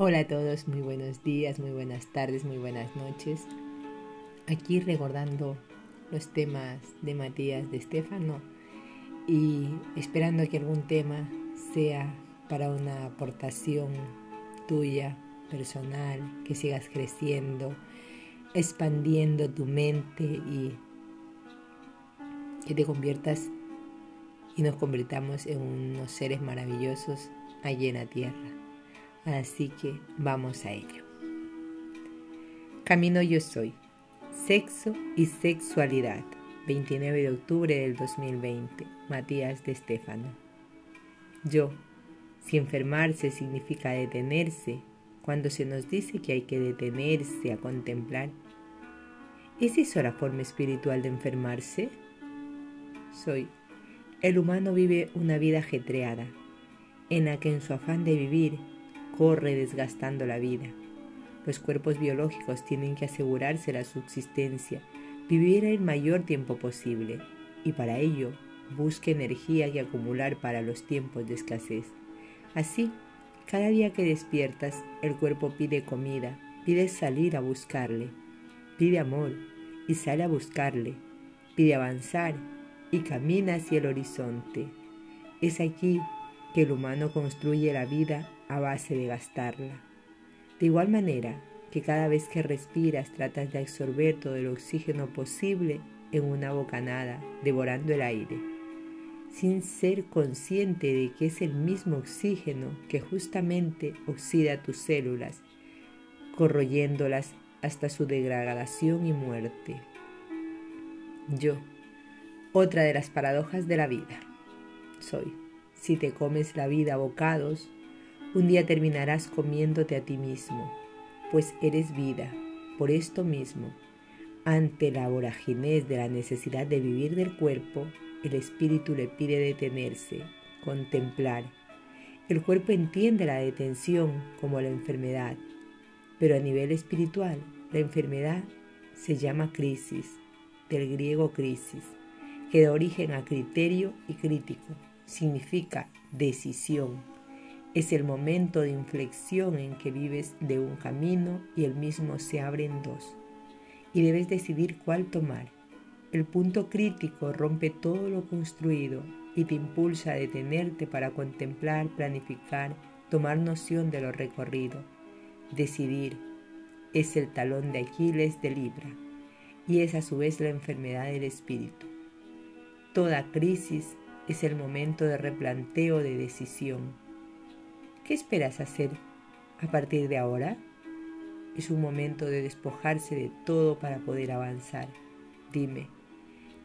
Hola a todos, muy buenos días, muy buenas tardes, muy buenas noches. Aquí recordando los temas de Matías de Estefano y esperando que algún tema sea para una aportación tuya, personal, que sigas creciendo, expandiendo tu mente y que te conviertas y nos convirtamos en unos seres maravillosos allí en la tierra. Así que vamos a ello. Camino yo soy. Sexo y sexualidad. 29 de octubre del 2020. Matías de Estéfano. Yo. Si enfermarse significa detenerse, cuando se nos dice que hay que detenerse a contemplar, ¿es eso la forma espiritual de enfermarse? Soy. El humano vive una vida ajetreada, en la que en su afán de vivir corre desgastando la vida. Los cuerpos biológicos tienen que asegurarse la subsistencia, vivir el mayor tiempo posible, y para ello busca energía que acumular para los tiempos de escasez. Así, cada día que despiertas, el cuerpo pide comida, pide salir a buscarle, pide amor y sale a buscarle, pide avanzar y camina hacia el horizonte. Es aquí que el humano construye la vida a base de gastarla. De igual manera que cada vez que respiras tratas de absorber todo el oxígeno posible en una bocanada, devorando el aire, sin ser consciente de que es el mismo oxígeno que justamente oxida tus células, corroyéndolas hasta su degradación y muerte. Yo, otra de las paradojas de la vida, soy, si te comes la vida a bocados, un día terminarás comiéndote a ti mismo, pues eres vida. Por esto mismo, ante la voraginez de la necesidad de vivir del cuerpo, el espíritu le pide detenerse, contemplar. El cuerpo entiende la detención como la enfermedad, pero a nivel espiritual, la enfermedad se llama crisis, del griego crisis, que da origen a criterio y crítico, significa decisión es el momento de inflexión en que vives de un camino y el mismo se abre en dos. Y debes decidir cuál tomar. El punto crítico rompe todo lo construido y te impulsa a detenerte para contemplar, planificar, tomar noción de lo recorrido. Decidir es el talón de Aquiles de Libra y es a su vez la enfermedad del espíritu. Toda crisis es el momento de replanteo de decisión ¿Qué esperas hacer a partir de ahora? Es un momento de despojarse de todo para poder avanzar. Dime,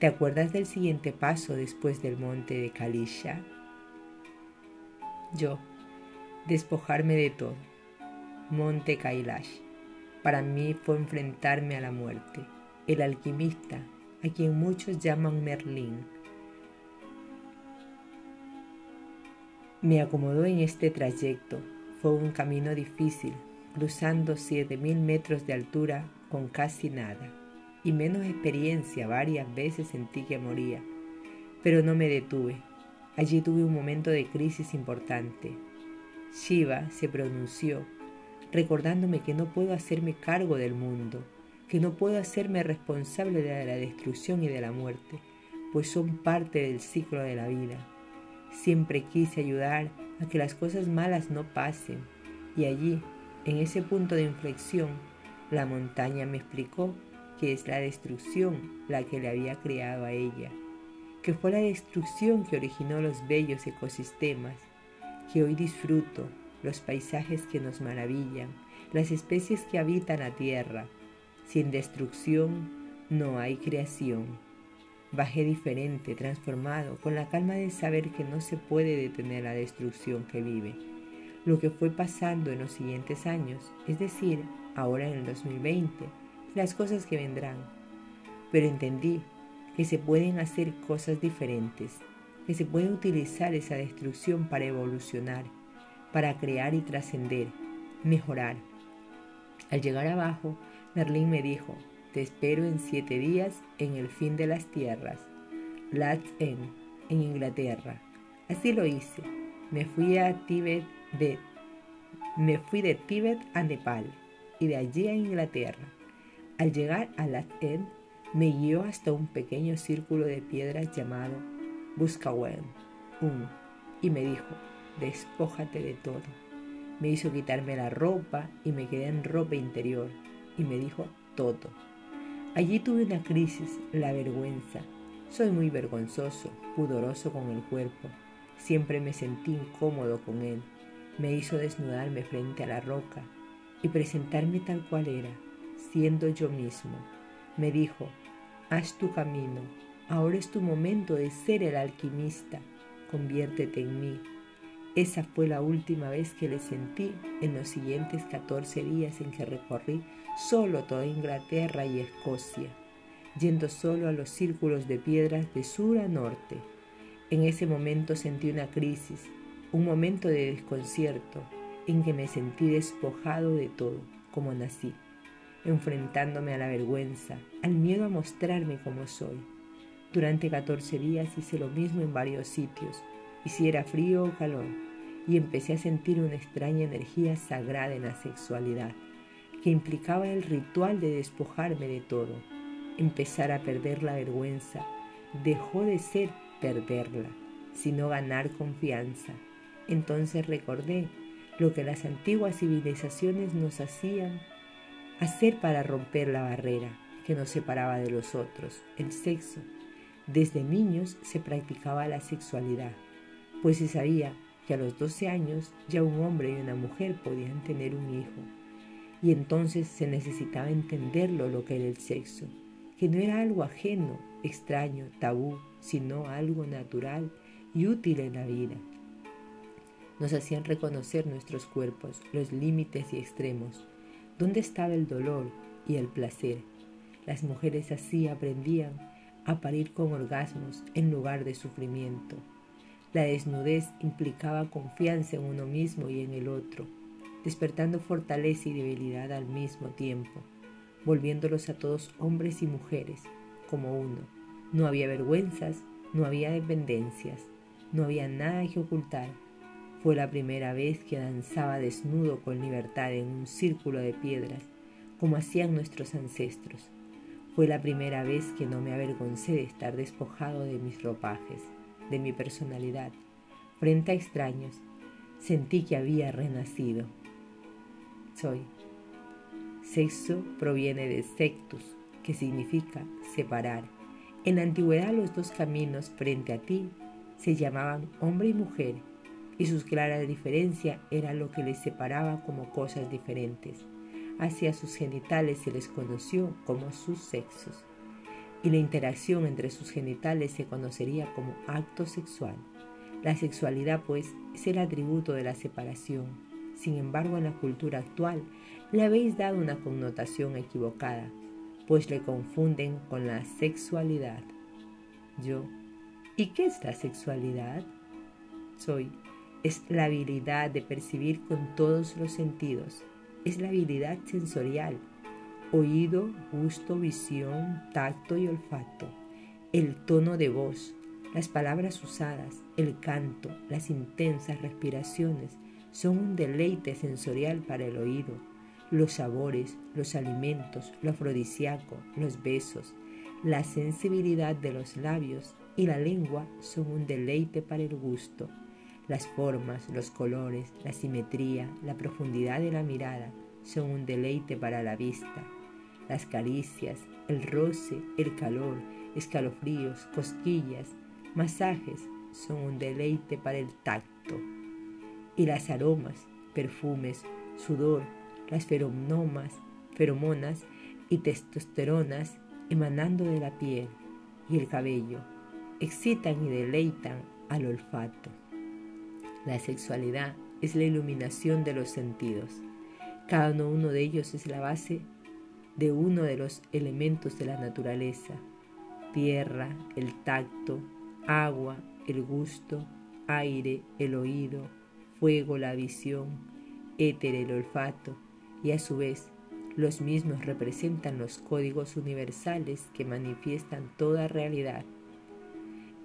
¿te acuerdas del siguiente paso después del monte de Kalisha? Yo, despojarme de todo. Monte Kailash. Para mí fue enfrentarme a la muerte. El alquimista, a quien muchos llaman Merlín, Me acomodó en este trayecto. Fue un camino difícil, cruzando siete mil metros de altura con casi nada y menos experiencia. Varias veces sentí que moría, pero no me detuve. Allí tuve un momento de crisis importante. Shiva se pronunció, recordándome que no puedo hacerme cargo del mundo, que no puedo hacerme responsable de la destrucción y de la muerte, pues son parte del ciclo de la vida. Siempre quise ayudar a que las cosas malas no pasen y allí, en ese punto de inflexión, la montaña me explicó que es la destrucción la que le había creado a ella, que fue la destrucción que originó los bellos ecosistemas, que hoy disfruto, los paisajes que nos maravillan, las especies que habitan la tierra. Sin destrucción no hay creación. Bajé diferente, transformado, con la calma de saber que no se puede detener la destrucción que vive. Lo que fue pasando en los siguientes años, es decir, ahora en el 2020, las cosas que vendrán. Pero entendí que se pueden hacer cosas diferentes, que se puede utilizar esa destrucción para evolucionar, para crear y trascender, mejorar. Al llegar abajo, Merlín me dijo, espero en siete días en el fin de las tierras, Lat en Inglaterra. Así lo hice. Me fui a Tíbet de Me fui de Tíbet a Nepal y de allí a Inglaterra. Al llegar a Lat-End, me guió hasta un pequeño círculo de piedras llamado Buscawen, un, y me dijo, despójate de todo. Me hizo quitarme la ropa y me quedé en ropa interior y me dijo todo. Allí tuve una crisis, la vergüenza. Soy muy vergonzoso, pudoroso con el cuerpo. Siempre me sentí incómodo con él. Me hizo desnudarme frente a la roca y presentarme tal cual era, siendo yo mismo. Me dijo, haz tu camino, ahora es tu momento de ser el alquimista, conviértete en mí. Esa fue la última vez que le sentí en los siguientes 14 días en que recorrí solo toda Inglaterra y Escocia, yendo solo a los círculos de piedras de sur a norte. En ese momento sentí una crisis, un momento de desconcierto, en que me sentí despojado de todo, como nací, enfrentándome a la vergüenza, al miedo a mostrarme como soy. Durante 14 días hice lo mismo en varios sitios, hiciera frío o calor, y empecé a sentir una extraña energía sagrada en la sexualidad, que implicaba el ritual de despojarme de todo, empezar a perder la vergüenza, dejó de ser perderla, sino ganar confianza. Entonces recordé lo que las antiguas civilizaciones nos hacían hacer para romper la barrera que nos separaba de los otros, el sexo. Desde niños se practicaba la sexualidad, pues se sabía que a los 12 años ya un hombre y una mujer podían tener un hijo. Y entonces se necesitaba entenderlo lo que era el sexo, que no era algo ajeno, extraño, tabú, sino algo natural y útil en la vida nos hacían reconocer nuestros cuerpos, los límites y extremos, dónde estaba el dolor y el placer. Las mujeres así aprendían a parir con orgasmos en lugar de sufrimiento. La desnudez implicaba confianza en uno mismo y en el otro, despertando fortaleza y debilidad al mismo tiempo, volviéndolos a todos hombres y mujeres como uno. No había vergüenzas, no había dependencias, no había nada que ocultar fue la primera vez que danzaba desnudo con libertad en un círculo de piedras, como hacían nuestros ancestros. Fue la primera vez que no me avergoncé de estar despojado de mis ropajes, de mi personalidad. Frente a extraños, sentí que había renacido. Sexo proviene de sectus, que significa separar. En la antigüedad los dos caminos frente a ti se llamaban hombre y mujer y sus claras diferencias era lo que les separaba como cosas diferentes. Hacia sus genitales se les conoció como sus sexos, y la interacción entre sus genitales se conocería como acto sexual. La sexualidad, pues, es el atributo de la separación. Sin embargo, en la cultura actual le habéis dado una connotación equivocada, pues le confunden con la sexualidad. Yo, ¿y qué es la sexualidad? Soy es la habilidad de percibir con todos los sentidos. Es la habilidad sensorial. Oído, gusto, visión, tacto y olfato. El tono de voz, las palabras usadas, el canto, las intensas respiraciones son un deleite sensorial para el oído. Los sabores, los alimentos, lo afrodisíaco, los besos, la sensibilidad de los labios y la lengua son un deleite para el gusto. Las formas, los colores, la simetría, la profundidad de la mirada son un deleite para la vista. Las caricias, el roce, el calor, escalofríos, cosquillas, masajes son un deleite para el tacto. Y las aromas, perfumes, sudor, las feromonas, feromonas y testosteronas emanando de la piel y el cabello excitan y deleitan al olfato. La sexualidad es la iluminación de los sentidos. Cada uno de ellos es la base de uno de los elementos de la naturaleza. Tierra, el tacto, agua, el gusto, aire, el oído, fuego, la visión, éter, el olfato, y a su vez los mismos representan los códigos universales que manifiestan toda realidad.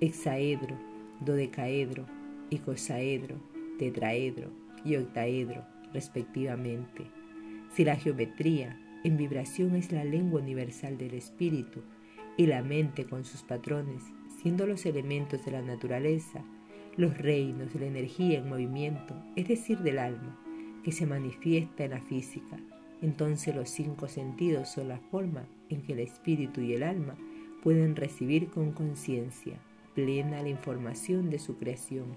Hexaedro, dodecaedro, icosaedro, tetraedro y octaedro, respectivamente. Si la geometría en vibración es la lengua universal del espíritu y la mente con sus patrones, siendo los elementos de la naturaleza, los reinos de la energía en movimiento, es decir, del alma, que se manifiesta en la física, entonces los cinco sentidos son la forma en que el espíritu y el alma pueden recibir con conciencia plena la información de su creación.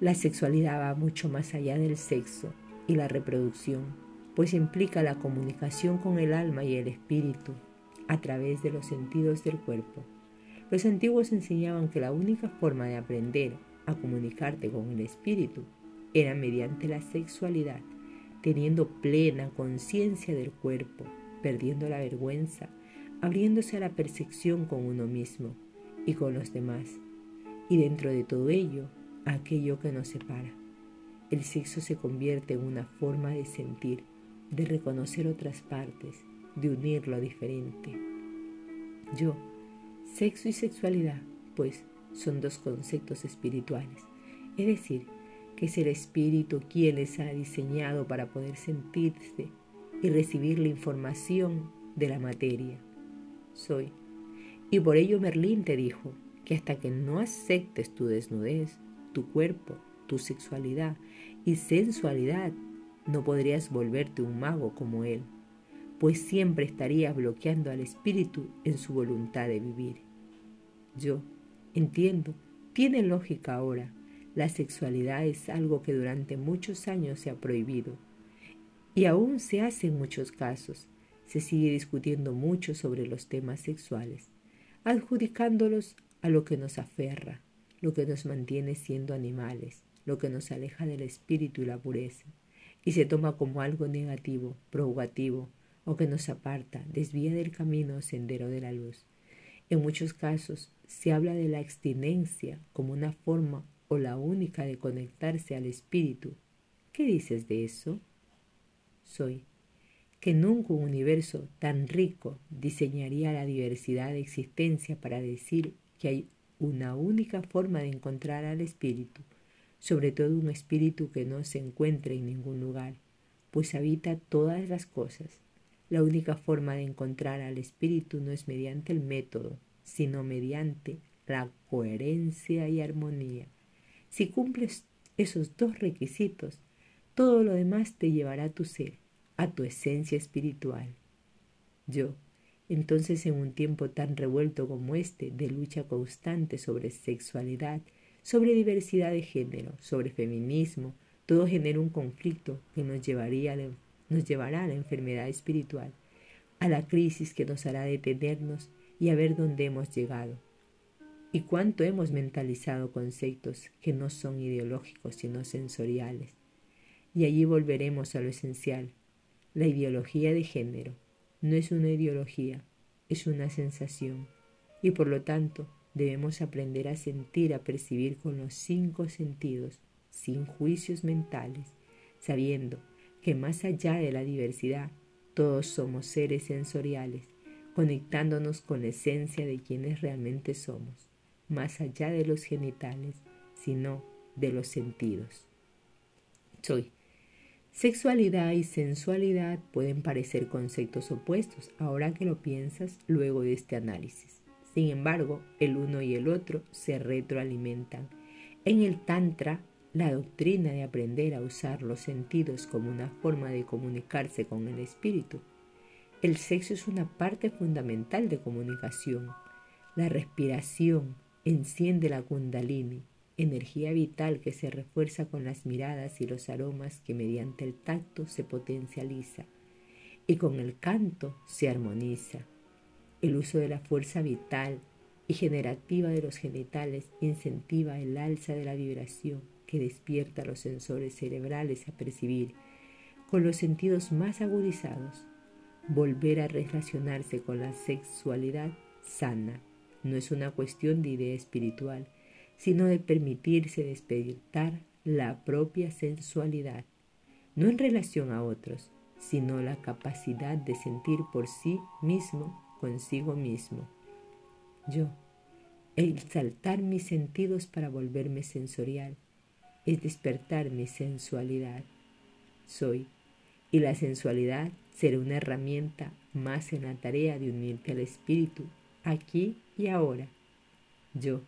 La sexualidad va mucho más allá del sexo y la reproducción, pues implica la comunicación con el alma y el espíritu a través de los sentidos del cuerpo. Los antiguos enseñaban que la única forma de aprender a comunicarte con el espíritu era mediante la sexualidad, teniendo plena conciencia del cuerpo, perdiendo la vergüenza, abriéndose a la percepción con uno mismo y con los demás, y dentro de todo ello, aquello que nos separa. El sexo se convierte en una forma de sentir, de reconocer otras partes, de unir lo diferente. Yo, sexo y sexualidad, pues, son dos conceptos espirituales, es decir, que es el espíritu quien les ha diseñado para poder sentirse y recibir la información de la materia. Soy. Y por ello Merlín te dijo que hasta que no aceptes tu desnudez, tu cuerpo, tu sexualidad y sensualidad, no podrías volverte un mago como él, pues siempre estarías bloqueando al espíritu en su voluntad de vivir. Yo entiendo, tiene lógica ahora, la sexualidad es algo que durante muchos años se ha prohibido y aún se hace en muchos casos. Se sigue discutiendo mucho sobre los temas sexuales, adjudicándolos a lo que nos aferra, lo que nos mantiene siendo animales, lo que nos aleja del espíritu y la pureza, y se toma como algo negativo, provocativo, o que nos aparta, desvía del camino o sendero de la luz. En muchos casos se habla de la abstinencia como una forma o la única de conectarse al espíritu. ¿Qué dices de eso? Soy que nunca un universo tan rico diseñaría la diversidad de existencia para decir que hay una única forma de encontrar al espíritu, sobre todo un espíritu que no se encuentre en ningún lugar, pues habita todas las cosas. La única forma de encontrar al espíritu no es mediante el método, sino mediante la coherencia y armonía. Si cumples esos dos requisitos, todo lo demás te llevará a tu ser, a tu esencia espiritual. Yo, entonces en un tiempo tan revuelto como este, de lucha constante sobre sexualidad, sobre diversidad de género, sobre feminismo, todo genera un conflicto que nos, llevaría nos llevará a la enfermedad espiritual, a la crisis que nos hará detenernos y a ver dónde hemos llegado. Y cuánto hemos mentalizado conceptos que no son ideológicos sino sensoriales. Y allí volveremos a lo esencial, la ideología de género no es una ideología, es una sensación y por lo tanto debemos aprender a sentir, a percibir con los cinco sentidos, sin juicios mentales, sabiendo que más allá de la diversidad, todos somos seres sensoriales, conectándonos con la esencia de quienes realmente somos, más allá de los genitales, sino de los sentidos. Soy Sexualidad y sensualidad pueden parecer conceptos opuestos ahora que lo piensas luego de este análisis. Sin embargo, el uno y el otro se retroalimentan. En el Tantra, la doctrina de aprender a usar los sentidos como una forma de comunicarse con el espíritu. El sexo es una parte fundamental de comunicación. La respiración enciende la kundalini, energía vital que se refuerza con las miradas y los aromas que mediante el tacto se potencializa y con el canto se armoniza. El uso de la fuerza vital y generativa de los genitales incentiva el alza de la vibración que despierta los sensores cerebrales a percibir con los sentidos más agudizados. Volver a relacionarse con la sexualidad sana no es una cuestión de idea espiritual, sino de permitirse despertar la propia sensualidad, no en relación a otros, sino la capacidad de sentir por sí mismo, consigo mismo. Yo, exaltar mis sentidos para volverme sensorial, es despertar mi sensualidad. soy, y la sensualidad será una herramienta más en la tarea de unirte al espíritu, aquí y ahora. Yo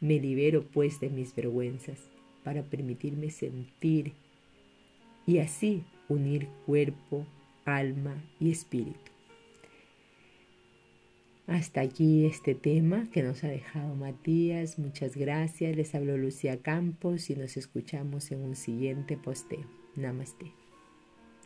me libero pues de mis vergüenzas para permitirme sentir y así unir cuerpo, alma y espíritu. Hasta aquí este tema que nos ha dejado Matías. Muchas gracias. Les habló Lucía Campos y nos escuchamos en un siguiente posteo. Namaste.